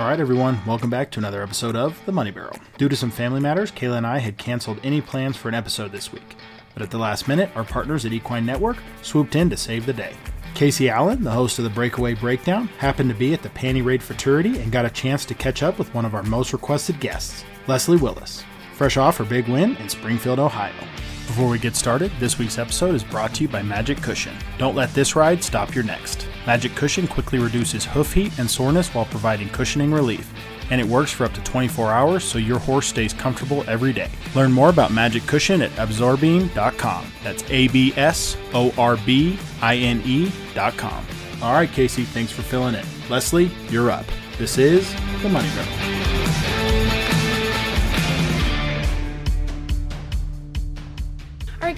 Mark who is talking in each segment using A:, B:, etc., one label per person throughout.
A: All right, everyone, welcome back to another episode of The Money Barrel. Due to some family matters, Kayla and I had canceled any plans for an episode this week. But at the last minute, our partners at Equine Network swooped in to save the day. Casey Allen, the host of the Breakaway Breakdown, happened to be at the Panty Raid Futurity and got a chance to catch up with one of our most requested guests, Leslie Willis, fresh off her big win in Springfield, Ohio. Before we get started, this week's episode is brought to you by Magic Cushion. Don't let this ride stop your next. Magic Cushion quickly reduces hoof heat and soreness while providing cushioning relief, and it works for up to 24 hours so your horse stays comfortable every day. Learn more about Magic Cushion at absorbine.com. That's A B S O R B I N E.com. All right, Casey, thanks for filling in. Leslie, you're up. This is The Money Barrel.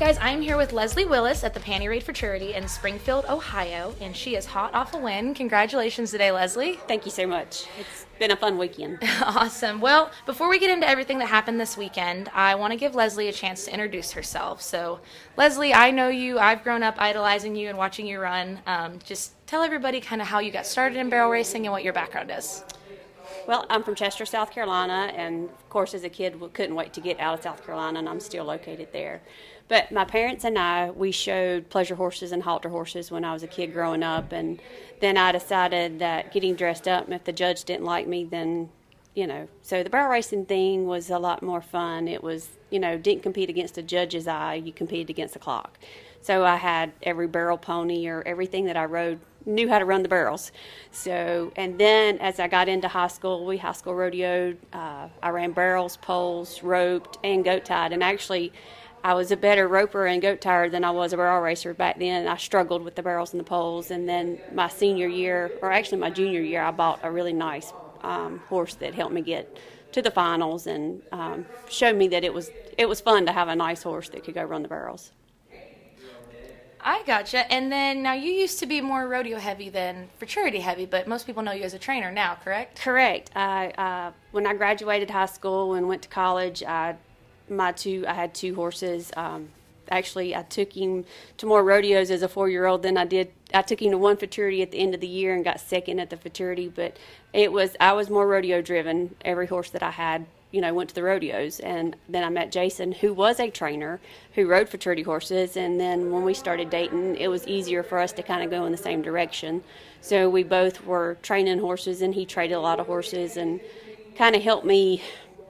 B: Guys, I'm here with Leslie Willis at the Panty Raid Futurity in Springfield, Ohio, and she is hot off a win. Congratulations today, Leslie.
C: Thank you so much. It's been a fun weekend.
B: awesome. Well, before we get into everything that happened this weekend, I want to give Leslie a chance to introduce herself. So, Leslie, I know you. I've grown up idolizing you and watching you run. Um, just tell everybody kind of how you got started in barrel racing and what your background is.
C: Well, I'm from Chester, South Carolina, and of course, as a kid, we couldn't wait to get out of South Carolina, and I'm still located there. But my parents and I, we showed pleasure horses and halter horses when I was a kid growing up, and then I decided that getting dressed up, if the judge didn't like me, then, you know, so the barrel racing thing was a lot more fun. It was, you know, didn't compete against a judge's eye, you competed against the clock. So I had every barrel pony or everything that I rode knew how to run the barrels. So, and then as I got into high school, we high school rodeoed. Uh, I ran barrels, poles, roped, and goat tied. And actually, I was a better roper and goat tied than I was a barrel racer back then. I struggled with the barrels and the poles. And then my senior year, or actually my junior year, I bought a really nice um, horse that helped me get to the finals and um, showed me that it was it was fun to have a nice horse that could go run the barrels.
B: I gotcha. And then now you used to be more rodeo heavy than futurity heavy, but most people know you as a trainer now, correct?
C: Correct. I uh, when I graduated high school and went to college, I my two I had two horses. Um, actually, I took him to more rodeos as a four year old than I did. I took him to one futurity at the end of the year and got second at the futurity. But it was I was more rodeo driven. Every horse that I had you know, went to the rodeos. And then I met Jason, who was a trainer who rode futurity horses. And then when we started dating, it was easier for us to kind of go in the same direction. So we both were training horses, and he traded a lot of horses and kind of helped me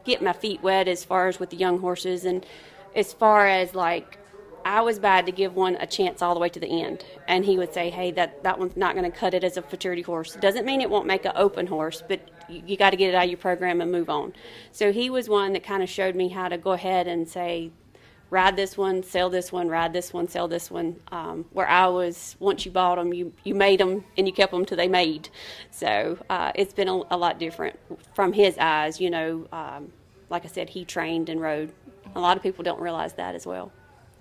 C: get my feet wet as far as with the young horses. And as far as like, I was bad to give one a chance all the way to the end. And he would say, hey, that, that one's not going to cut it as a futurity horse. Doesn't mean it won't make an open horse, but you, you got to get it out of your program and move on. So he was one that kind of showed me how to go ahead and say, ride this one, sell this one, ride this one, sell this one. Um, where I was, once you bought them, you, you made them and you kept them till they made. So uh, it's been a, a, lot different from his eyes. You know, um, like I said, he trained and rode. A lot of people don't realize that as well.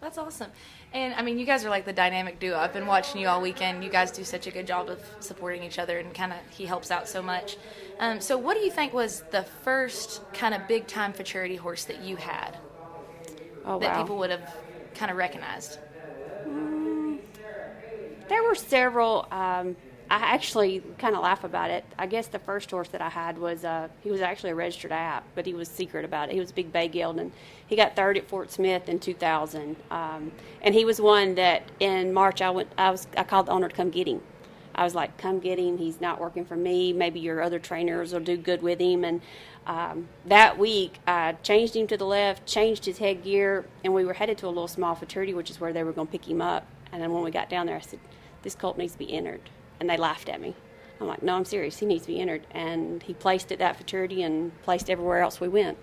B: That's awesome. And I mean, you guys are like the dynamic duo. I've been watching you all weekend. You guys do such a good job of supporting each other, and kind of he helps out so much. Um, so, what do you think was the first kind of big time futurity horse that you had
C: oh,
B: that
C: wow.
B: people would have kind of recognized?
C: Mm, there were several. Um, I actually kind of laugh about it. I guess the first horse that I had was uh, he was actually a registered app, but he was secret about it. He was a big bay gelding. He got third at Fort Smith in 2000, um, and he was one that in March I went. I was I called the owner to come get him. I was like, "Come get him. He's not working for me. Maybe your other trainers will do good with him." And um, that week, I changed him to the left, changed his headgear, and we were headed to a little small futurity, which is where they were going to pick him up. And then when we got down there, I said, "This colt needs to be entered." And they laughed at me. I'm like, no, I'm serious. He needs to be entered. And he placed at that futurity and placed everywhere else we went.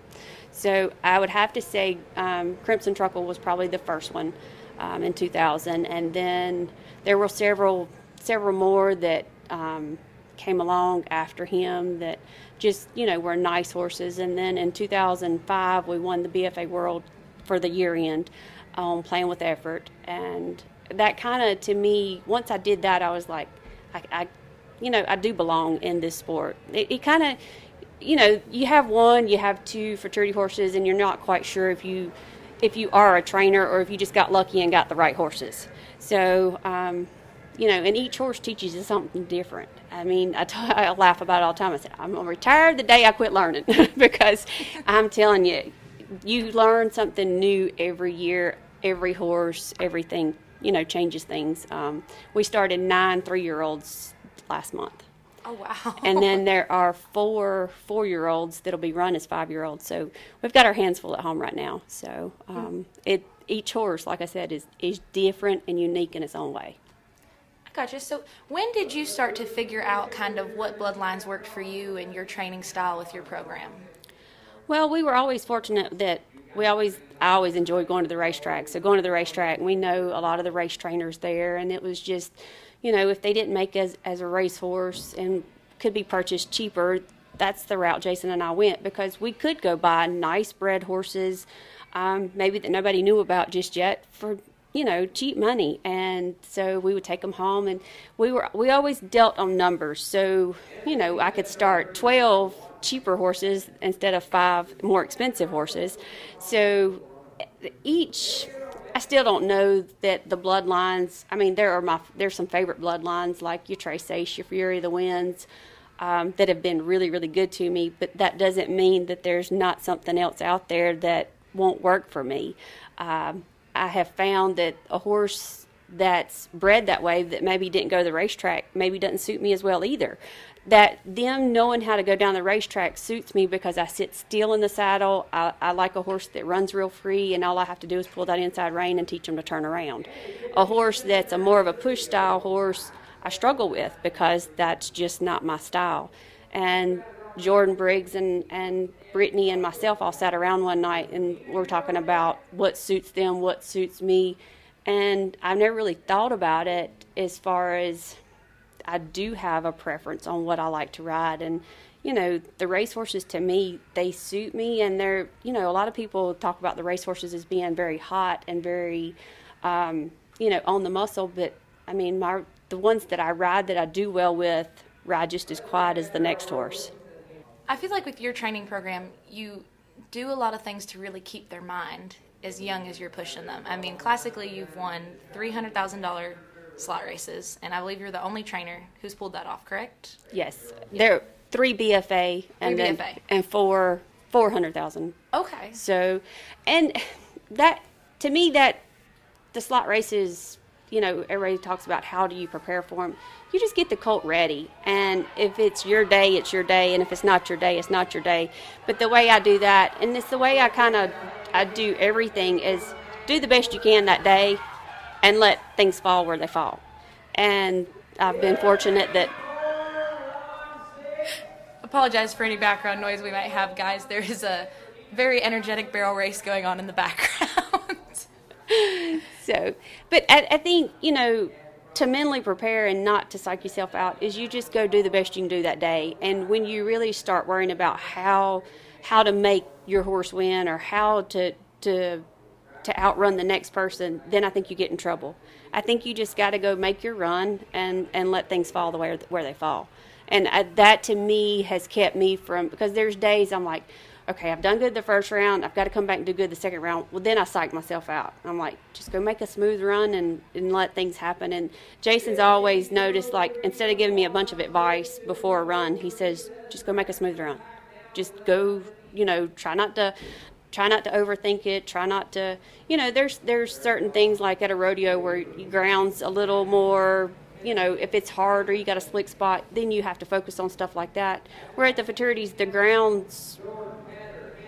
C: So I would have to say um, Crimson Truckle was probably the first one um, in 2000. And then there were several, several more that um, came along after him that just, you know, were nice horses. And then in 2005, we won the BFA World for the year end on Playing with Effort. And that kind of, to me, once I did that, I was like, I, I, you know, I do belong in this sport. It, it kind of, you know, you have one, you have two futurity horses, and you're not quite sure if you, if you are a trainer or if you just got lucky and got the right horses. So, um, you know, and each horse teaches you something different. I mean, I, t- I laugh about it all the time. I said, I'm going to retire the day I quit learning because I'm telling you, you learn something new every year, every horse, everything, you know, changes things. Um, we started nine three year olds last month.
B: Oh wow!
C: and then there are four four year olds that'll be run as five year olds. So we've got our hands full at home right now. So um, it each horse, like I said, is is different and unique in its own way.
B: I gotcha. So when did you start to figure out kind of what bloodlines worked for you and your training style with your program?
C: Well, we were always fortunate that we always I always enjoyed going to the racetrack. So going to the racetrack, we know a lot of the race trainers there, and it was just, you know, if they didn't make us as a racehorse and could be purchased cheaper, that's the route Jason and I went because we could go buy nice bred horses, um, maybe that nobody knew about just yet for you know cheap money. And so we would take them home and we were we always dealt on numbers. So you know i could start 12 cheaper horses instead of five more expensive horses so each I still don't know that the bloodlines. I mean, there are my there's some favorite bloodlines like your Tres Seis, your Fury of the Winds, um, that have been really really good to me. But that doesn't mean that there's not something else out there that won't work for me. Um, I have found that a horse that's bred that way that maybe didn't go to the racetrack maybe doesn't suit me as well either that them knowing how to go down the racetrack suits me because I sit still in the saddle. I, I, like a horse that runs real free, and all I have to do is pull that inside rein and teach them to turn around. A horse that's a more of a push style horse, I struggle with because that's just not my style. And Jordan Briggs and, and Brittany and myself all sat around one night and we're talking about what suits them, what suits me. And I've never really thought about it as far as I do have a preference on what I like to ride. And, you know, the racehorses to me, they suit me. And they're, you know, a lot of people talk about the racehorses as being very hot and very, um, you know, on the muscle. But, I mean, my the ones that I ride that I do well with ride just as quiet as the next horse.
B: I feel like with your training program, you do a lot of things to really keep their mind as young as you're pushing them. I mean, classically, you've won $300,000 slot races, and I believe you're the only trainer who's pulled that off. Correct?
C: Yes, yeah. there are three BFA and
B: three
C: then,
B: BFA.
C: and four four hundred thousand.
B: Okay.
C: So, and that to me that the slot races, you know, everybody talks about how do you prepare for them. You just get the colt ready, and if it's your day, it's your day, and if it's not your day, it's not your day. But the way I do that, and it's the way I kind of I do everything is do the best you can that day, and let things fall where they fall. And I've been fortunate that.
B: Apologize for any background noise we might have, guys. There is a very energetic barrel race going on in the background.
C: so, but I, I think, you know, to mentally prepare and not to psych yourself out is you just go do the best you can do that day. And when you really start worrying about how how to make your horse win or how to to to outrun the next person, then I think you get in trouble. I think you just got to go make your run and and let things fall the way where they fall. And I, that to me has kept me from because there's days I'm like, okay, I've done good the first round. I've got to come back and do good the second round. Well, then I psych myself out. I'm like, just go make a smooth run and, and let things happen. And Jason's always noticed, like, instead of giving me a bunch of advice before a run, he says, just go make a smooth run. Just go, you know, try not to try not to overthink it. Try not to you know there's there's certain things like at a rodeo where ground's a little more you know if it's hard or you got a slick spot then you have to focus on stuff like that. Where at the futurities the ground's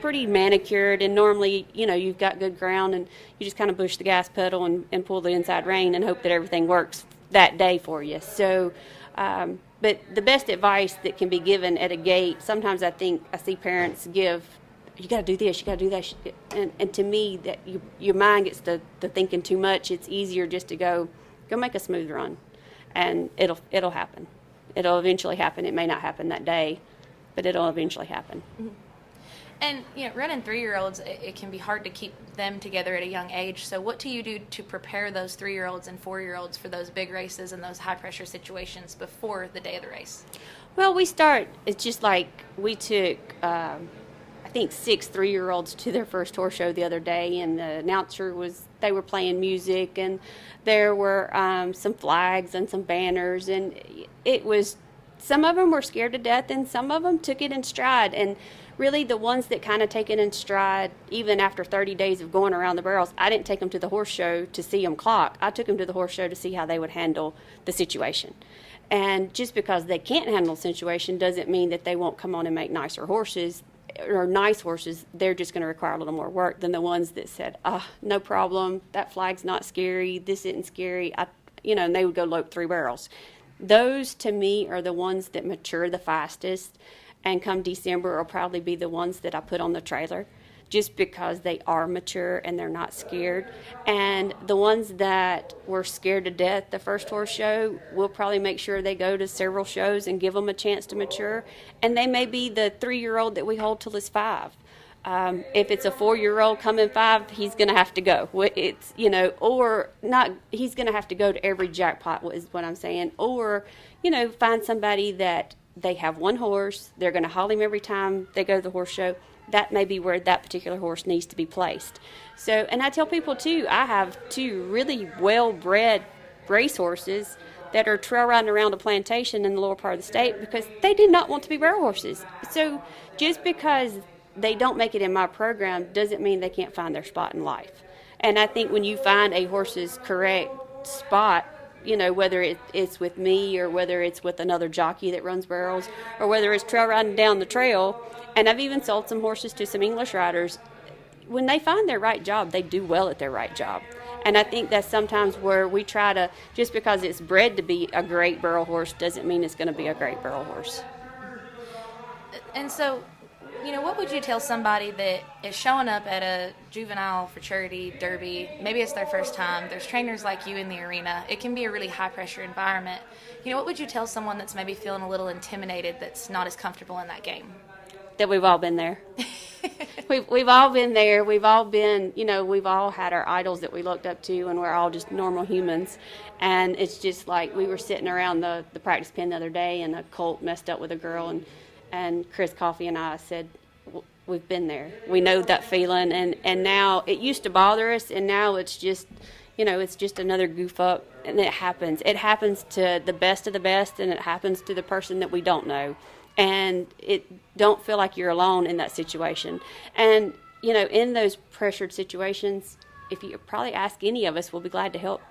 C: pretty manicured and normally you know you've got good ground and you just kind of push the gas pedal and, and pull the inside rein and hope that everything works that day for you. So um, but the best advice that can be given at a gate sometimes i think i see parents give you got to do this, you got to do that. And, and to me, that you, your mind gets to, to thinking too much. It's easier just to go, go make a smooth run, and it'll it'll happen. It'll eventually happen. It may not happen that day, but it'll eventually happen.
B: Mm-hmm. And you know, running three-year-olds, it, it, can be hard to keep them together at a young age. So, what do you do to prepare those three-year-olds and four-year-olds for those big races and those high-pressure situations before the day of the race?
C: Well, we start. It's just like we took. Um, think six three year olds to their first horse show the other day, and the announcer was they were playing music, and there were um, some flags and some banners, and it was some of them were scared to death, and some of them took it in stride, and really the ones that kind of take it in stride, even after 30 days of going around the barrels, I didn't take them to the horse show to see them clock. I took them to the horse show to see how they would handle the situation. And just because they can't handle the situation doesn't mean that they won't come on and make nicer horses or nice horses. They're just going to require a little more work than the ones that said, "Ah, oh, no problem. That flag's not scary. This isn't scary." I, you know, and they would go lope three barrels. Those to me are the ones that mature the fastest and come December will probably be the ones that I put on the trailer just because they are mature and they're not scared. And the ones that were scared to death the first horse show, we'll probably make sure they go to several shows and give them a chance to mature. And they may be the three year old that we hold till it's five. Um, if it's a four year old coming five, he's going to have to go. It's, you know, or not, he's going to have to go to every jackpot, is what I'm saying. Or, you know, find somebody that they have one horse, they're going to haul him every time they go to the horse show. That may be where that particular horse needs to be placed. So, and I tell people too, I have two really well bred race horses that are trail riding around a plantation in the lower part of the state because they did not want to be barrel horses. So, just because they don't make it in my program doesn't mean they can't find their spot in life. And I think when you find a horse's correct spot, you know, whether it, it's with me or whether it's with another jockey that runs barrels or whether it's trail riding down the trail. And I've even sold some horses to some English riders. When they find their right job, they do well at their right job. And I think that's sometimes where we try to, just because it's bred to be a great barrel horse doesn't mean it's going to be a great barrel horse.
B: And so you know, what would you tell somebody that is showing up at a juvenile futurity derby? Maybe it's their first time. There's trainers like you in the arena. It can be a really high pressure environment. You know, what would you tell someone that's maybe feeling a little intimidated that's not as comfortable in that game?
C: That we've all been there. we've we've all been there. We've all been, you know, we've all had our idols that we looked up to, and we're all just normal humans. And it's just like we were sitting around the the practice pen the other day, and a colt messed up with a girl, and and Chris Coffey and I said, we've been there. We know that feeling, and and now it used to bother us, and now it's just, you know, it's just another goof up, and it happens. It happens to the best of the best, and it happens to the person that we don't know, and it don't feel like you're alone in that situation. And you know, in those pressured situations, if you probably ask any of us, we'll be glad to help.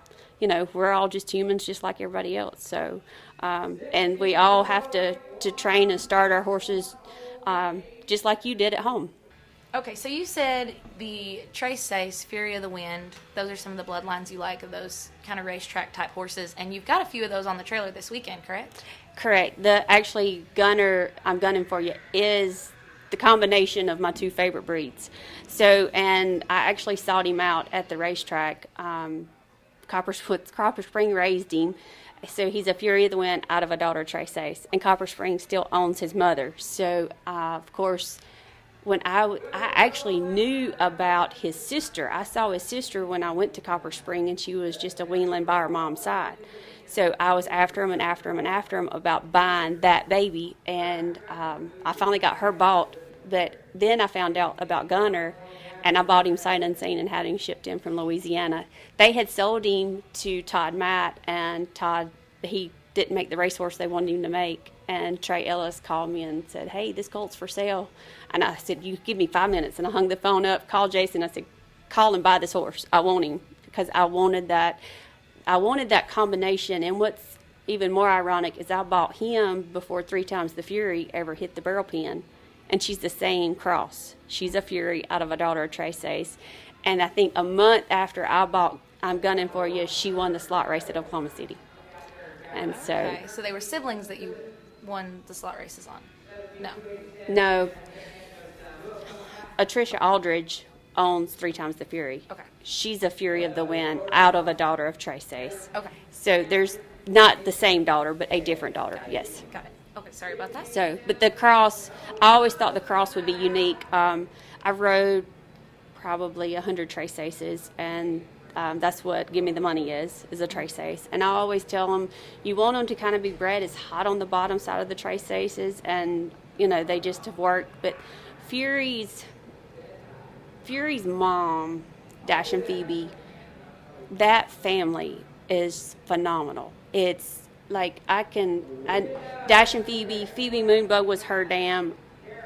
C: You know, we're all just humans, just like everybody else. So, um, and we all have to to train and start our horses um, just like you did at home.
B: Okay, so you said the Seis, Fury of the Wind, those are some of the bloodlines you like of those kind of racetrack type horses, and you've got a few of those on the trailer this weekend, correct?
C: Correct. The actually gunner I'm gunning for you is the combination of my two favorite breeds. So, and I actually sought him out at the racetrack. Um, Copper, Copper Spring raised him, so he's a Fury of the Wind out of a daughter Seis, and Copper Spring still owns his mother. So uh, of course, when I, I actually knew about his sister, I saw his sister when I went to Copper Spring, and she was just a weanling by her mom's side. So I was after him and after him and after him about buying that baby, and um, I finally got her bought. But then I found out about Gunner, and I bought him sight unseen and had him shipped in from Louisiana. They had sold him to Todd Matt, and Todd he didn't make the racehorse they wanted him to make. And Trey Ellis called me and said, "Hey, this colt's for sale." And I said, "You give me five minutes." And I hung the phone up, called Jason. I said, "Call and buy this horse. I want him because I wanted that. I wanted that combination. And what's even more ironic is I bought him before three times the Fury ever hit the barrel pen and she's the same cross. She's a Fury out of a daughter of Tres Seis. And I think a month after I bought I'm Gunning For You, she won the slot race at Oklahoma City. And so.
B: Okay, so they were siblings that you won the slot races on? No.
C: No. Atricia Aldridge owns three times the Fury.
B: Okay.
C: She's a Fury of the Wind out of a daughter of Tres Seis.
B: Okay.
C: So there's not the same daughter, but a different daughter. Yes.
B: Got it. Okay, sorry about that.
C: So, but the cross, I always thought the cross would be unique. Um, I rode probably a hundred Tres Seis, and um, that's what Give Me the Money is, is a Tres Seis. And I always tell them, you want them to kind of be bred as hot on the bottom side of the Tres Seis, and, you know, they just have worked. But Fury's Fury's mom, Dash and Phoebe, that family is phenomenal. It's like I can, I, Dash and Phoebe, Phoebe Moonbug was her dam.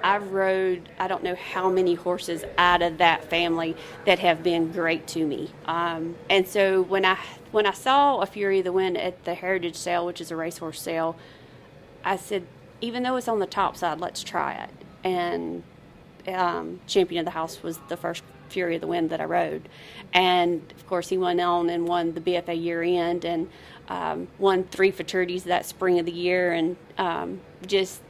C: I've rode I don't know how many horses out of that family that have been great to me. Um, and so when I when I saw a Fury of the Wind at the Heritage Sale, which is a racehorse sale, I said, even though it's on the top side, let's try it. And um, Champion of the House was the first Fury of the Wind that I rode. And of course, he went on and won the BFA year end and um, won three futurities that spring of the year and um, just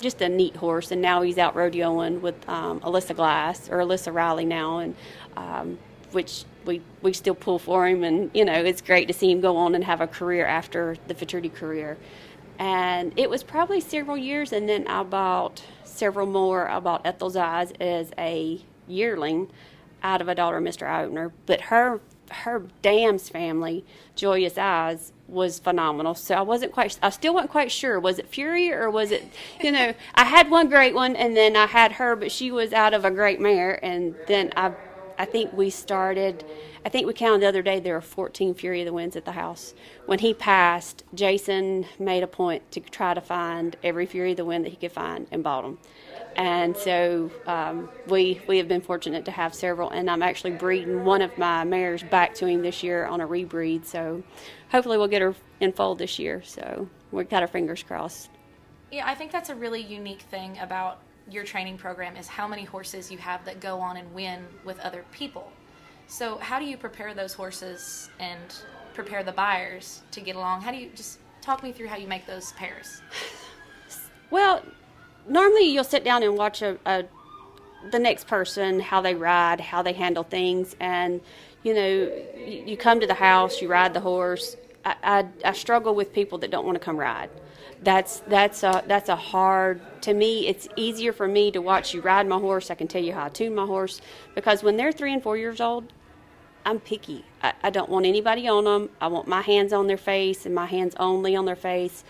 C: just a neat horse. And now he's out rodeoing with um, Alyssa Glass or Alyssa Riley now, and um, which we we still pull for him. And you know, it's great to see him go on and have a career after the futurity career. And it was probably several years, and then I bought several more. I bought Ethel's Eyes as a yearling out of a daughter of Mr. Eye Opener, but her her dam's family, Joyous Eyes, was phenomenal. So I wasn't quite, I still wasn't quite sure. Was it Fury or was it, you know, I had one great one and then I had her, but she was out of a great mare. And then I, I think we started, I think we counted the other day there were 14 Fury of the Winds at the house. When he passed, Jason made a point to try to find every Fury of the Wind that he could find and bought them and so um, we we have been fortunate to have several. And I'm actually breeding one of my mares back to him this year on a rebreed. So hopefully we'll get her in foal this year. So we've got our fingers crossed.
B: Yeah, I think that's a really unique thing about your training program is how many horses you have that go on and win with other people. So how do you prepare those horses and prepare the buyers to get along? How do you just talk me through how you make those pairs?
C: Well, normally you'll sit down and watch a, a the next person how they ride, how they handle things, and you know you, you come to the house, you ride the horse. I, I, I struggle with people that don't want to come ride. That's that's a that's a hard to me. It's easier for me to watch you ride my horse. I can tell you how I tune my horse because when they're three and four years old, I'm picky. I, I don't want anybody on them. I want my hands on their face and my hands only on their face.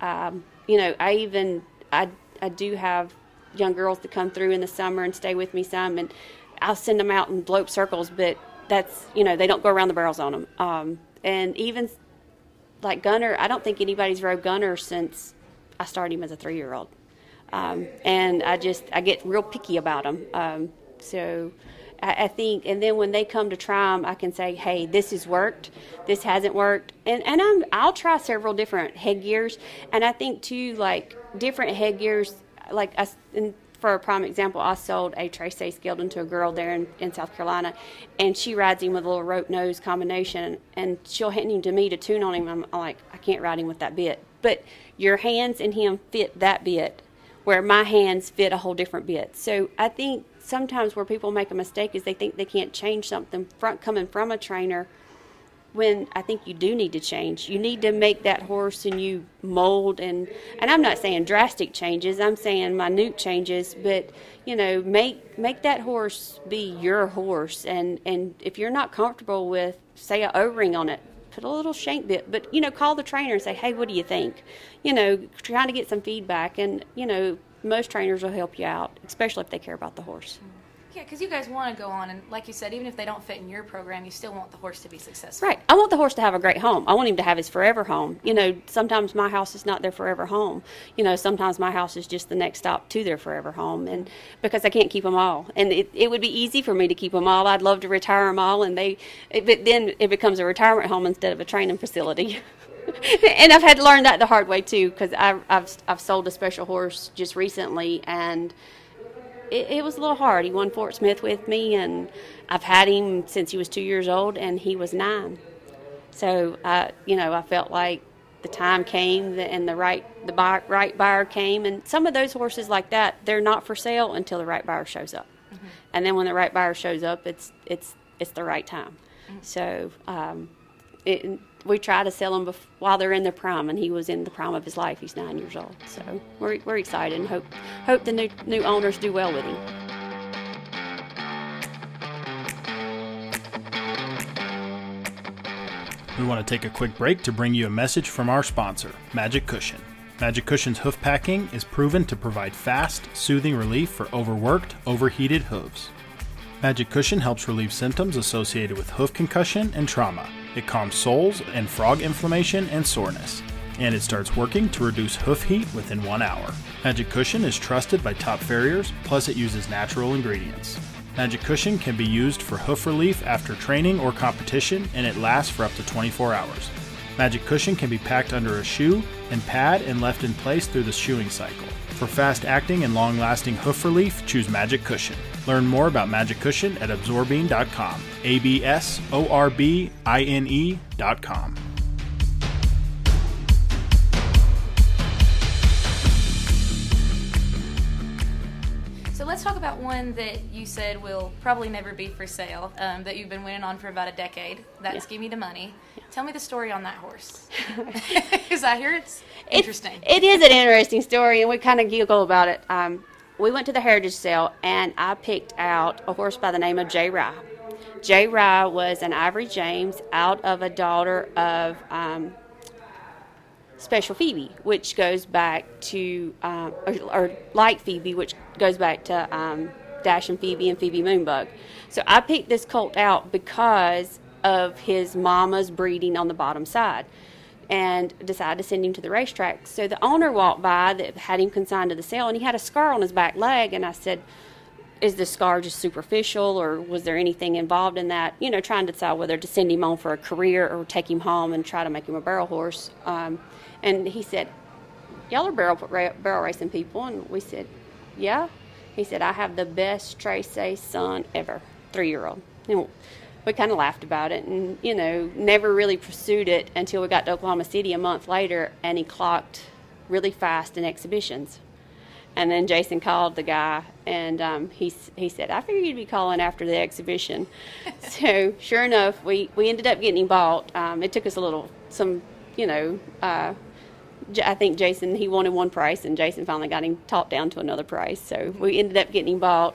C: Um, you know, I even I I do have young girls that come through in the summer and stay with me some, and I'll send them out and blow circles. But that's you know they don't go around the barrels on them. Um, and even like Gunner, I don't think anybody's rode Gunner since I started him as a three year old. Um, and I just I get real picky about them. Um, so I, I, think, and then when they come to try them, I can say, hey, this has worked, this hasn't worked, and and I'm I'll try several different headgears, and I think too like different headgears, like I, for a prime example, I sold a Trace Gelding to a girl there in, in South Carolina, and she rides him with a little rope nose combination, and she'll hand him to me to tune on him. I'm like, I can't ride him with that bit, but your hands and him fit that bit, where my hands fit a whole different bit. So I think sometimes where people make a mistake is they think they can't change something front coming from a trainer when I think you do need to change. You need to make that horse and you mold and and I'm not saying drastic changes. I'm saying minute changes, but you know, make make that horse be your horse and and if you're not comfortable with say a O-ring on it, put a little shank bit, but you know, call the trainer and say, "Hey, what do you think?" You know, trying to get some feedback and you know, most trainers will help you out, especially if they care about the horse.
B: Yeah, because you guys want to go on, and like you said, even if they don't fit in your program, you still want the horse to be successful.
C: Right. I want the horse to have a great home. I want him to have his forever home. You know, sometimes my house is not their forever home. You know, sometimes my house is just the next stop to their forever home, and because I can't keep them all, and it, it would be easy for me to keep them all. I'd love to retire them all, and they, it, but then it becomes a retirement home instead of a training facility. and I've had to learn that the hard way too, because I've, I've I've sold a special horse just recently, and it, it, was a little hard. He won Fort Smith with me, and I've had him since he was two years old, and he was nine. So, I, you know, I felt like the time came and the right the buy, right buyer came, and some of those horses like that, they're not for sale until the right buyer shows up, mm-hmm. and then when the right buyer shows up, it's it's it's the right time. Mm-hmm. So, um, it, we try to sell them while they're in their prime, and he was in the prime of his life. He's nine years old, so we're, we're excited and hope hope the new new owners do well with him.
A: We want to take a quick break to bring you a message from our sponsor, Magic Cushion. Magic Cushion's hoof packing is proven to provide fast, soothing relief for overworked, overheated hooves. Magic Cushion helps relieve symptoms associated with hoof concussion and trauma. It calms soles and frog inflammation and soreness. And it starts working to reduce hoof heat within one hour. Magic Cushion is trusted by top farriers, plus, it uses natural ingredients. Magic Cushion can be used for hoof relief after training or competition, and it lasts for up to 24 hours. Magic Cushion can be packed under a shoe and pad and left in place through the shoeing cycle. For fast acting and long lasting hoof relief, choose Magic Cushion. Learn more about Magic Cushion at absorbine.com. A B S O R B I N E.com.
B: So let's talk about one that you said will probably never be for sale, um, that you've been winning on for about a decade. That's
C: Yeah.
B: Give Me the Money. Tell me the story on that horse. Because I hear it's interesting.
C: It, it is an interesting story, and we kind of giggle about it. Um, we went to the heritage sale, and I picked out a horse by the name of J. Rye. J. Rye was an Ivory James out of a daughter of um, Special Phoebe, which goes back to, um, or, or like Phoebe, which goes back to um, Dash and Phoebe and Phoebe Moonbug. So I picked this colt out because of his mama's breeding on the bottom side and decided to send him to the racetrack. So the owner walked by that had him consigned to the sale, and he had a scar on his back leg. And I said, "Is the scar just superficial, or was there anything involved in that?" You know, trying to decide whether to send him on for a career or take him home and try to make him a barrel horse. Um, and he said, "Y'all are barrel barrel racing people," and we said, "Yeah." He said, "I have the best Trace son ever, three year old." We kind of laughed about it and, you know, never really pursued it until we got to Oklahoma City a month later and he clocked really fast in exhibitions. And then Jason called the guy and um, he, he said, I figured you'd be calling after the exhibition. so, sure enough, we, we ended up getting him bought. Um, it took us a little, some, you know, uh, I think Jason he wanted one price, and Jason finally got him talked down to another price. So we ended up getting him bought,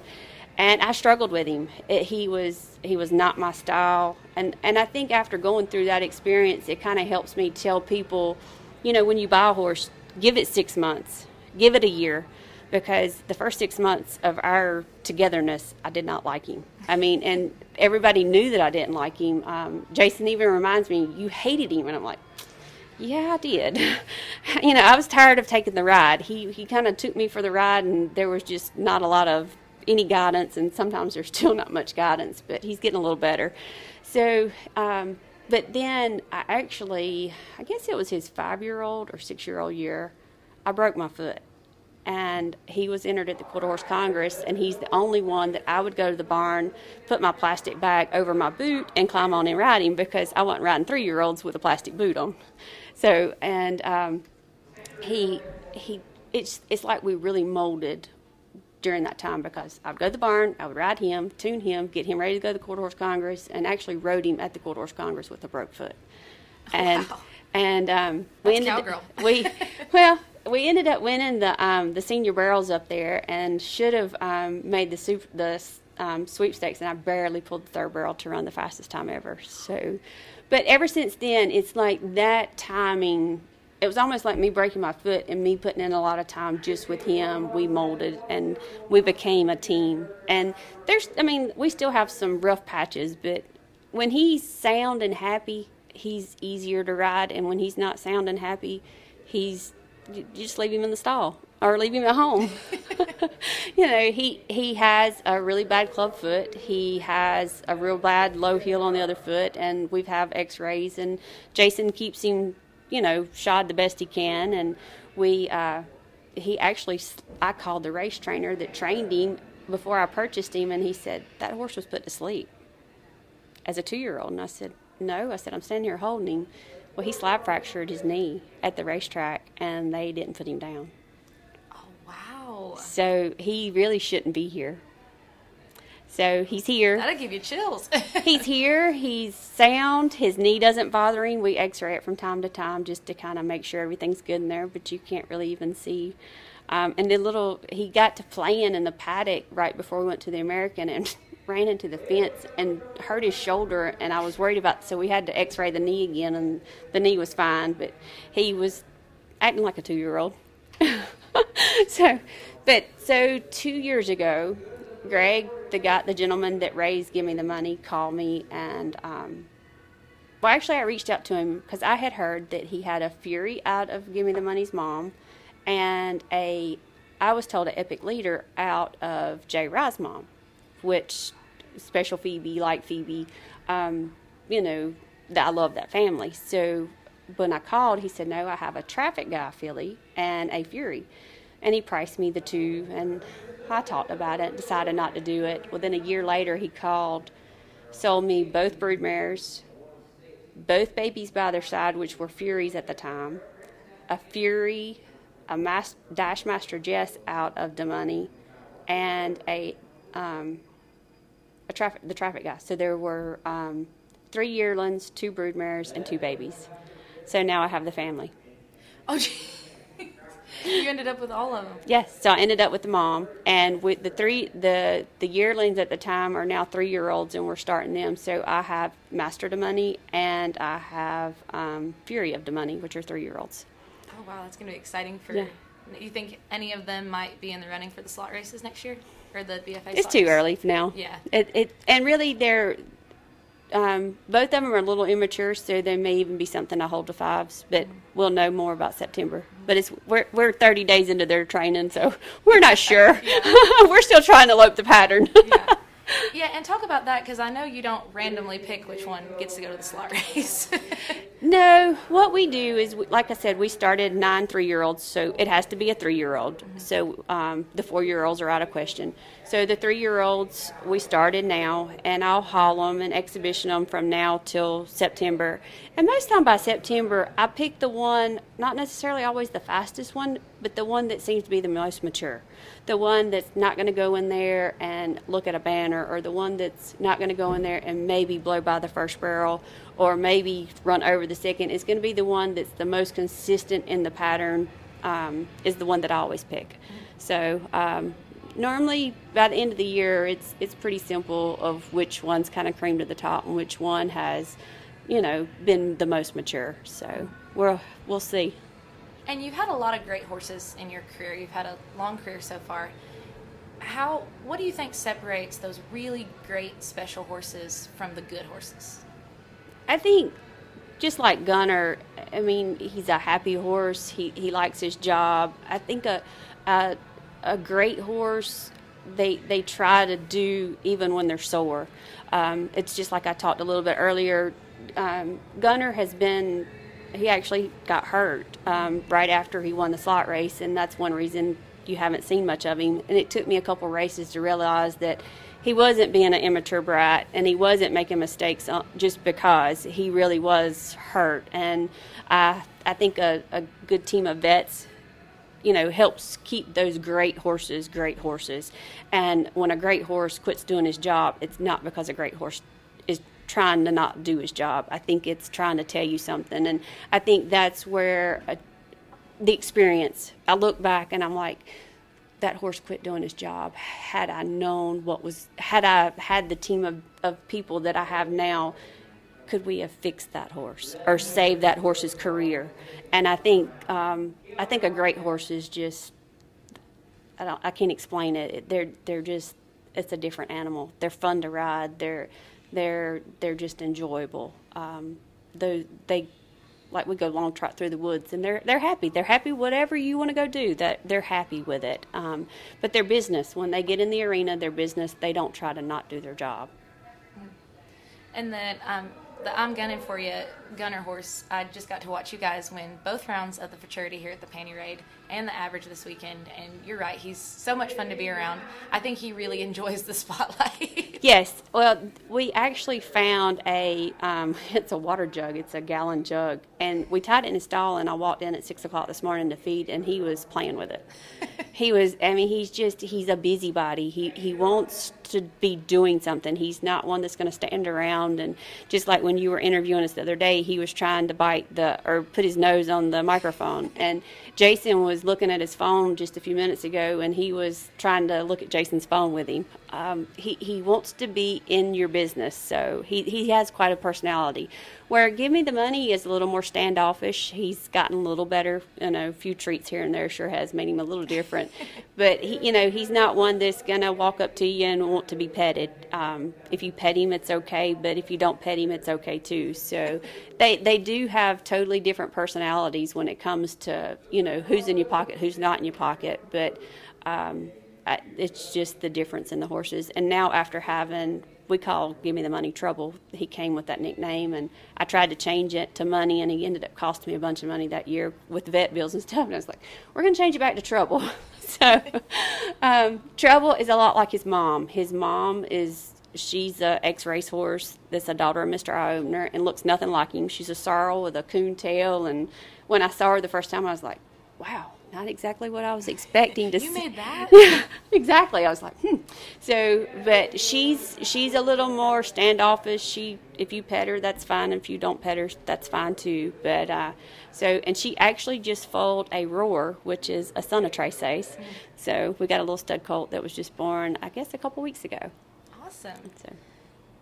C: and I struggled with him. It, he was he was not my style, and and I think after going through that experience, it kind of helps me tell people, you know, when you buy a horse, give it six months, give it a year, because the first six months of our togetherness, I did not like him. I mean, and everybody knew that I didn't like him. Um, Jason even reminds me, you hated him, and I'm like. Yeah, I did. you know, I was tired of taking the ride. He he kind of took me for the ride, and there was just not a lot of any guidance, and sometimes there's still not much guidance. But he's getting a little better. So, um, but then I actually, I guess it was his five-year-old or six-year-old year. I broke my foot, and he was entered at the Quarter Horse Congress, and he's the only one that I would go to the barn, put my plastic bag over my boot, and climb on and ride him because I wasn't riding three-year-olds with a plastic boot on. So, and um, he he it's it's like we really molded during that time because I would go to the barn, I would ride him, tune him, get him ready to go to the Quarter Horse Congress, and actually rode him at the Quarter Horse Congress with a broke foot. And
B: Wow.
C: and um, we
B: That's
C: ended
B: cowgirl.
C: we well we ended up winning the um, the senior barrels up there and should have um, made the super, the um, sweepstakes and I barely pulled the third barrel to run the fastest time ever. So, but ever since then, it's like that timing. It was almost like me breaking my foot and me putting in a lot of time just with him. We molded and we became a team. And there's, I mean, we still have some rough patches, but when he's sound and happy, he's easier to ride. And when he's not sound and happy, he's you just leave him in the stall or leave him at home. you know, he he has a really bad club foot. He has a real bad low heel on the other foot, and we've have X-rays. And Jason keeps him, you know, shod the best he can. And we, uh, he actually, I called the race trainer that trained him before I purchased him, and he said that horse was put to sleep as a two-year-old. And I said, no. I said I'm standing here holding him. Well, he slab fractured his knee at the racetrack, and they didn't put him down.
B: Oh, wow.
C: So he really shouldn't be here. So he's here.
B: That'll give you chills.
C: He's here. He's sound. His knee doesn't bother him. We X-ray it from time to time just to kind of make sure everything's good in there, but you can't really even see. Um, and the little he got to playing in the paddock right before we went to the American and ran into the fence and hurt his shoulder. And I was worried about, so we had to X-ray the knee again, and the knee was fine, but he was acting like a two year old. so, but so two years ago, Greg, the guy, the gentleman that raised Give Me the Money, called me and, um, well, actually, I reached out to him because I had heard that he had a Fury out of Give Me the Money's mom, and a, I was told, an Epic Leader out of Jay Rye's mom, which special Phoebe, like Phoebe, um, you know, that I love that family. So when I called, he said, "No, I have a traffic guy Philly, and a Fury," and he priced me the two, and I talked about it, decided not to do it. Well, then a year later, he called, sold me both brood mares, both babies by their side, which were Furies at the time, a Fury, a Mas- Jess out of the money, and a um, a traffic the traffic guy. So there were um, three yearlings, two brood mares, and two babies. So now I have the family.
B: Oh, gee. You ended up with all of them.
C: Yes, so I ended up with the mom, and with the three the the yearlings at the time are now three year olds, and we're starting them. So I have Master of the Money, and I have um, Fury of the Money, which are three year olds.
B: Oh wow, that's gonna be exciting for.
C: Yeah.
B: You think any of them might be in the running for the slot races next year, or the BFA?
C: It's too early for now.
B: Yeah.
C: It it and really they're um, both of them are a little immature, so there may even be something I hold to fives, but we'll know more about September. But it's we're we're 30 days into their training, so we're not sure. we're still trying to lope the pattern.
B: yeah. Yeah, and talk about that because I know you don't randomly pick which one gets to go to the slot race.
C: No, what we do is, like I said, we started nine three year olds, so it has to be a three year old. So um, the four year olds are out of question. So the three year olds we started now, and I'll haul them and exhibition them from now till September. And most time by September, I pick the one, not necessarily always the fastest one, but the one that seems to be the most mature. The one that's not going to go in there and look at a banner, or the one that's not going to go in there and maybe blow by the first barrel, or maybe run over the second. It's going to be the one that's the most consistent in the pattern, um, is the one that I always pick. So um, normally by the end of the year, it's it's pretty simple of which one's kind of creamed to the top and which one has, you know, been the most mature. So we'll we'll see.
B: and you've had a lot of great horses in your career. You've had a long career so far. How? What do you think separates those really great special horses from the good horses?
C: I think just like Gunner, I mean, he's a happy horse. He he likes his job. I think a a, a great horse they they try to do even when they're sore. Um, it's just like I talked a little bit earlier. Um, Gunner has been he actually got hurt um, right after he won the slot race, and that's one reason you haven't seen much of him. And it took me a couple races to realize that he wasn't being an immature brat and he wasn't making mistakes uh, just because he really was hurt. And I I think a, a good team of vets you know, helps keep those great horses great horses. And when a great horse quits doing his job, it's not because a great horse is trying to not do his job. I think it's trying to tell you something. And I think that's where uh the experience, I look back and I'm like, that horse quit doing his job. Had I known what was, had I had the team of, of people that I have now, could we have fixed that horse or saved that horse's career? And I think um, I think a great horse is just I don't I can't explain it. They're they're just it's a different animal. They're fun to ride. They're they're they're just enjoyable. Um, they they like we go long trot through the woods and they're they're happy. They're happy whatever you want to go do. That they're happy with it. Um, but their business when they get in the arena, their business. They don't try to not do their job.
B: And then um, the I'm gunning for you gunner horse. I just got to watch you guys win both rounds of the futurity here at the Panty Raid and the average this weekend. And you're right, he's so much fun to be around. I think he really enjoys the spotlight.
C: Yes. Well, we actually found a. Um, it's a water jug. It's a gallon jug, and we tied it in a stall. And I walked in at six o'clock this morning to feed, and he was playing with it. he was. I mean, he's just. He's a busybody. He he wants to be doing something. He's not one that's going to stand around and just like when you were interviewing us the other day, he was trying to bite the or put his nose on the microphone. And Jason was looking at his phone just a few minutes ago, and he was trying to look at Jason's phone with him. Um, he he wants to be in your business, so he he has quite a personality. Where Give Me the Money is a little more standoffish. He's gotten a little better, you know, a few treats here and there sure has made him a little different. but, he, you know, he's not one that's going to walk up to you and want to be petted. Um, if you pet him, it's okay, but if you don't pet him, it's okay too. So they, they do have totally different personalities when it comes to, you know, who's in your pocket, who's not in your pocket. But, um, it's just the difference in the horses. And now, after having we call Give Me the Money Trouble. He came with that nickname, and I tried to change it to Money, and he ended up costing me a bunch of money that year with vet bills and stuff. And I was like, we're to change it back to Trouble. so, um, Trouble is a lot like his mom. His mom is she's a ex racehorse that's a daughter of Mr. Eye Opener and looks nothing like him. She's a sorrel with a coon tail, and when I saw her the first time, I was like, wow not exactly what I was expecting to
B: you
C: see.
B: You made that?
C: Yeah, exactly. I was like, hmm. So, but she's she's a little more standoffish. She, if you pet her, that's fine. If you don't pet her, that's fine too. But uh, so, and she actually just foaled a roar, which is a son of Tres Seis. Mm-hmm. So we got a little stud colt that was just born, I guess, a couple weeks ago.
B: Awesome. So,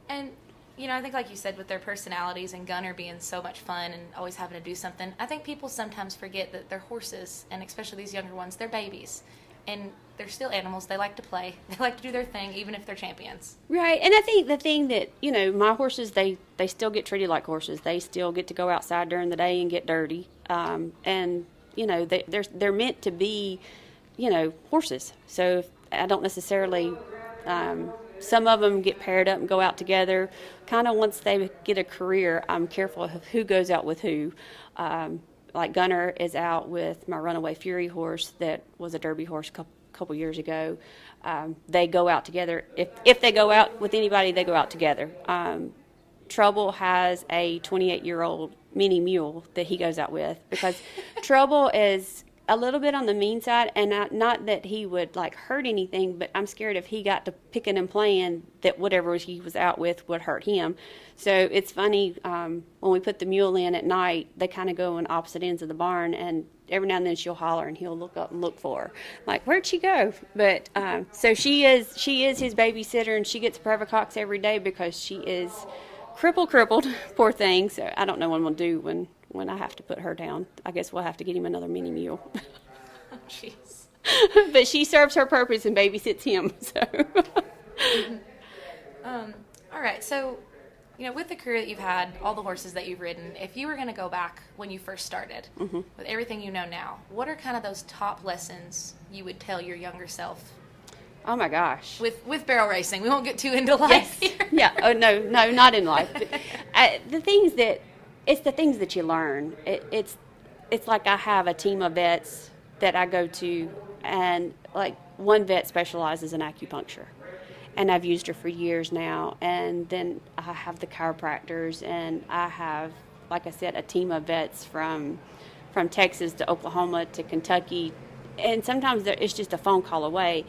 B: and you know, I think like you said, with their personalities and Gunner being so much fun and always having to do something, I think people sometimes forget that they're horses, and especially these younger ones, they're babies, and they're still animals. They like to play. They like to do their thing, even if they're champions.
C: Right, and I think the thing that you know, my horses, they they still get treated like horses. They still get to go outside during the day and get dirty, um, and you know, they, they're they're meant to be, you know, horses. So I don't necessarily. Um, some of them get paired up and go out together. Kind of once they get a career, I'm careful of who goes out with who. Um, like Gunner is out with my Runaway Fury horse that was a Derby horse a couple, couple years ago. Um, they go out together. If if they go out with anybody, they go out together. Um, Trouble has a 28 year old mini mule that he goes out with because Trouble is a little bit on the mean side, and not, not that he would like hurt anything, but I'm scared if he got to picking and playing that whatever he was out with would hurt him. So it's funny um, when we put the mule in at night, they kind of go on opposite ends of the barn, and every now and then she'll holler and he'll look up and look for her, like where'd she go? But um, so she is she is his babysitter, and she gets Previcox every day because she is crippled, crippled, poor thing. So I don't know what I'm gonna do when when I have to put her down. I guess we'll have to get him another mini mule.
B: Jeez.
C: but she serves her purpose and babysits him. So.
B: um, all right. So, you know, with the career that you've had, all the horses that you've ridden, if you were going to go back when you first started, mm-hmm. with everything you know now, what are kind of those top lessons you would tell your younger self?
C: Oh my gosh!
B: With with barrel racing, we won't get too into life.
C: Yes. yeah. Oh no, no, not in life. But, uh, the things that it's the things that you learn. It, it's it's like I have a team of vets that I go to, and like one vet specializes in acupuncture, and I've used her for years now. And then I have the chiropractors, and I have, like I said, a team of vets from from Texas to Oklahoma to Kentucky, and sometimes it's just a phone call away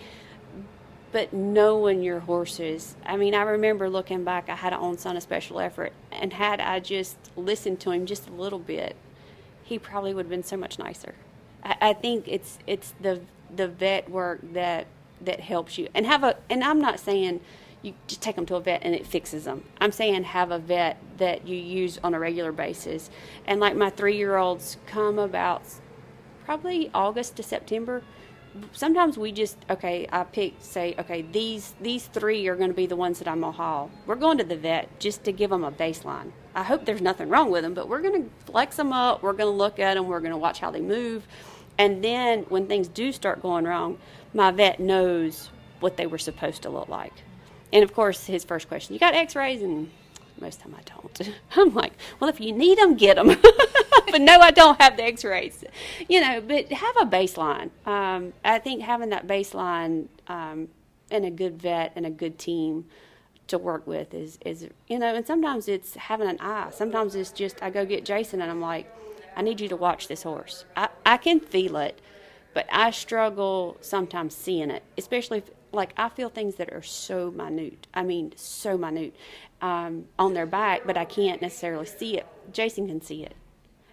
C: but knowing your horses. I mean, I remember looking back, I had an own son of Special Effort, and had I just listened to him just a little bit, he probably would have been so much nicer. I, I think it's it's the the vet work that that helps you, and have a. And I'm not saying you just take them to a vet and it fixes them. I'm saying have a vet that you use on a regular basis, and like my three year olds come about probably August to September sometimes we just okay i pick say okay these these three are going to be the ones that i'm going to haul. We're going to the vet just to give them a baseline. I hope there's nothing wrong with them but we're going to flex them up we're going to look at them we're going to watch how they move. And then when things do start going wrong my vet knows what they were supposed to look like. And of course his first question you got x-rays? And most of the time I don't. I'm like, well, if you need them, get them. but no, I don't have the X-rays. You know, but have a baseline. Um, I think having that baseline um, and a good vet and a good team to work with is is you know, and sometimes it's having an eye. Sometimes it's just I go get Jason and I'm like, I need you to watch this horse. I I can feel it, but I struggle sometimes seeing it, especially if like I feel things that are so minute. I mean, so minute um, on their back, but I can't necessarily see it. Jason can see it,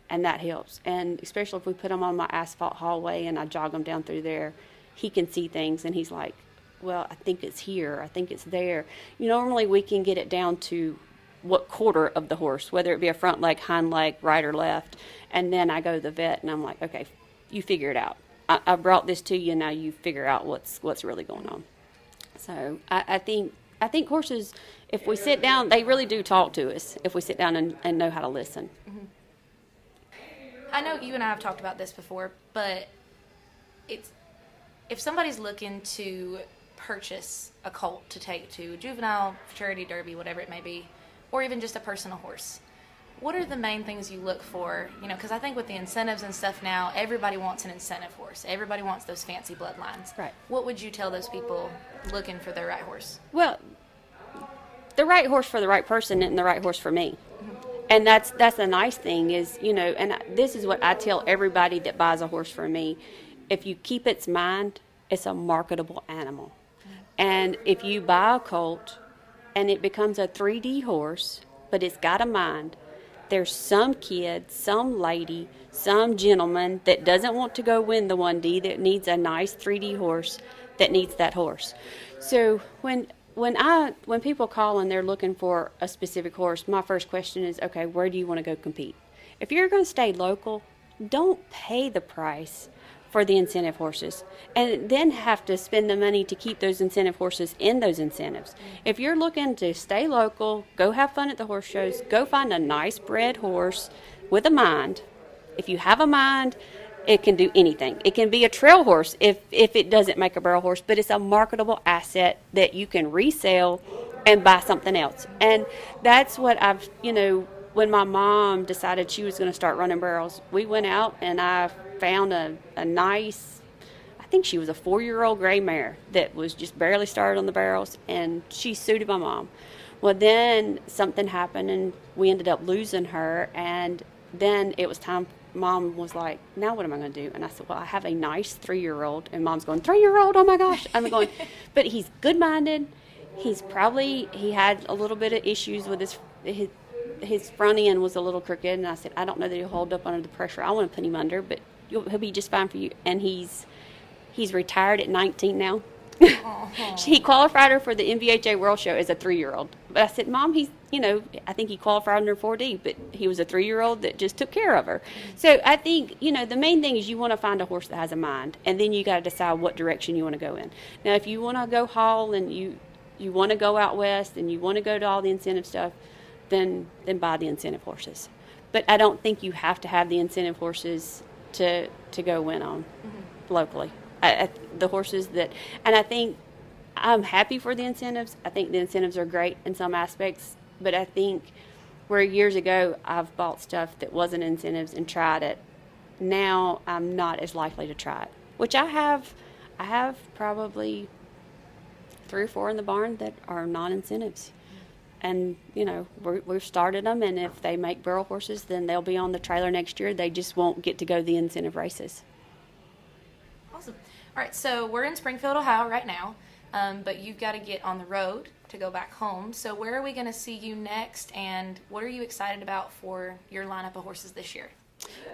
C: and that helps. And especially if we put them on my asphalt hallway and I jog them down through there, he can see things, and he's like, "Well, I think it's here. I think it's there." You know, normally we can get it down to what quarter of the horse, whether it be a front leg, hind leg, right or left, and then I go to the vet and I'm like, "Okay, you figure it out." I, I brought this to you. Now you figure out what's what's really going on. So I, I think I think horses, if we sit down, they really do talk to us. If we sit down and, and know how to listen.
B: I know you and I have talked about this before, but it's if somebody's looking to purchase a colt to take to juvenile, charity derby, whatever it may be, or even just a personal horse, what are the main things you look for? You know, because I think with the incentives and stuff now, everybody wants an incentive horse. Everybody wants those fancy bloodlines.
C: Right.
B: What would you tell those people looking for their right horse?
C: Well, the right horse for the right person and the right horse for me. Mm-hmm. And that's that's the nice thing is you know, and I- this is what I tell everybody that buys a horse from me: if you keep its mind, it's a marketable animal. Mm-hmm. And if you buy a colt and it becomes a 3D horse, but it's got a mind, there's some kid, some lady, some gentleman that doesn't want to go win the 1D that needs a nice 3D horse that needs that horse. So when when I when people call and they're looking for a specific horse, my first question is, okay, where do you want to go compete? If you're going to stay local, don't pay the price for the incentive horses and then have to spend the money to keep those incentive horses in those incentives. If you're looking to stay local, go have fun at the horse shows, go find a nice bred horse with a mind. If you have a mind, it can do anything. It can be a trail horse if if it doesn't make a barrel horse, but it's a marketable asset that you can resell and buy something else. And that's what I've, you know, when my mom decided she was going to start running barrels, we went out and I found a, a nice I think she was a four year old gray mare that was just barely started on the barrels, and she suited my mom. Well, then something happened, and we ended up losing her, and then it was time. Mom was like, "Now what am I going to do?" And I said, "Well, I have a nice three year old," and Mom's going, three year old? Oh my gosh!" I'm going, but he's good minded. He's probably he had a little bit of issues with his his his front end was a little crooked, and I said, I don't know that he'll hold up under the pressure. I want to put him under, but he'll be just fine for you. And he's he's retired at 19 now. he qualified her for the NBHA World Show as a three-year-old. But I said, Mom, he's you know I think he qualified under 4D, but he was a three-year-old that just took care of her. Mm-hmm. So I think you know the main thing is you want to find a horse that has a mind, and then you got to decide what direction you want to go in. Now, if you want to go haul and you you want to go out west and you want to go to all the incentive stuff, then then buy the incentive horses. But I don't think you have to have the incentive horses to to go win on mm-hmm. locally. I, I, the horses that, and I think I'm happy for the incentives. I think the incentives are great in some aspects, but I think where years ago I've bought stuff that wasn't incentives and tried it, now I'm not as likely to try it. Which I have, I have probably three or four in the barn that are non-incentives and you know we're, we've started them and if they make barrel horses then they'll be on the trailer next year they just won't get to go the incentive races
B: Awesome. All right, so we're in Springfield, Ohio right now, um, but you've got to get on the road to go back home. So where are we going to see you next, and what are you excited about for your lineup of horses this year?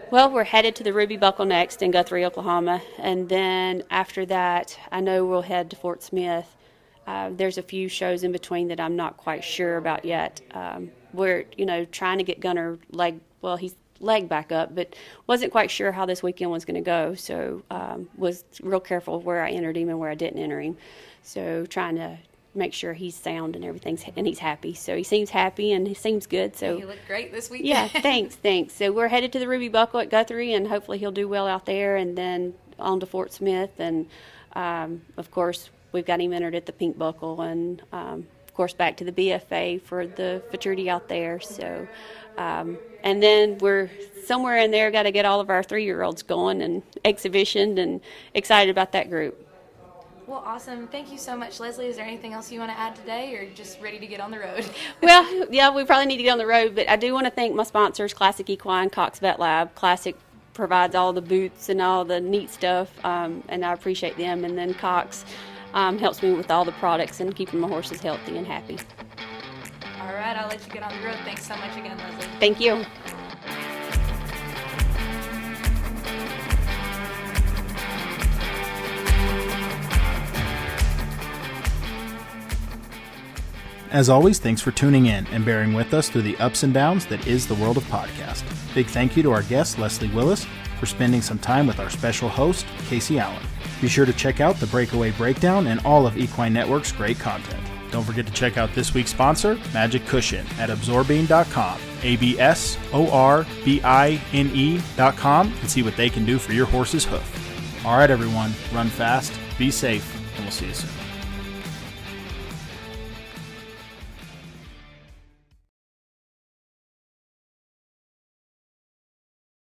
C: well we're headed to the ruby buckle next in guthrie oklahoma and then after that i know we'll head to fort smith uh, there's a few shows in between that i'm not quite sure about yet um, we're you know trying to get gunner leg well he's leg back up but wasn't quite sure how this weekend was going to go so um, was real careful where i entered him and where i didn't enter him so trying to make sure he's sound and everything's and he's happy so he seems happy and he seems good so
B: You look great this weekend.
C: yeah, thanks, thanks. So we're headed to the Ruby Buckle at Guthrie, and hopefully he'll do well out there, and then on to Fort Smith, and um, of course we've got him entered at the Pink Buckle, and um, of course back to the BFA for the futurity out there. So, um, and then we're somewhere in there got to get all of our three-year-olds going and exhibitioned and excited about that group.
B: Well, awesome. Thank you so much, Leslie. Is there anything else you want to add today, or just ready to get on the road?
C: well, yeah, we probably need to get on the road, but I do want to thank my sponsors, Classic Equine, Cox Vet Lab. Classic provides all the boots and all the neat stuff, um, and I appreciate them. And then Cox, um, helps me with all the products and keeping my horses healthy and happy.
B: All right, I'll let you get on the road. Thanks so much again, Leslie.
C: Thank you.
A: As always, thanks for tuning in and bearing with us through the ups and downs that is the world of podcast. Big thank you to our guest, Leslie Willis, for spending some time with our special host, Casey Allen. Be sure to check out the Breakaway Breakdown and all of Equine Network's great content. Don't forget to check out this week's sponsor, Magic Cushion, at absorbine.com, A B S O R B I N E.com, and see what they can do for your horse's hoof. All right, everyone, run fast, be safe, and we'll see you soon.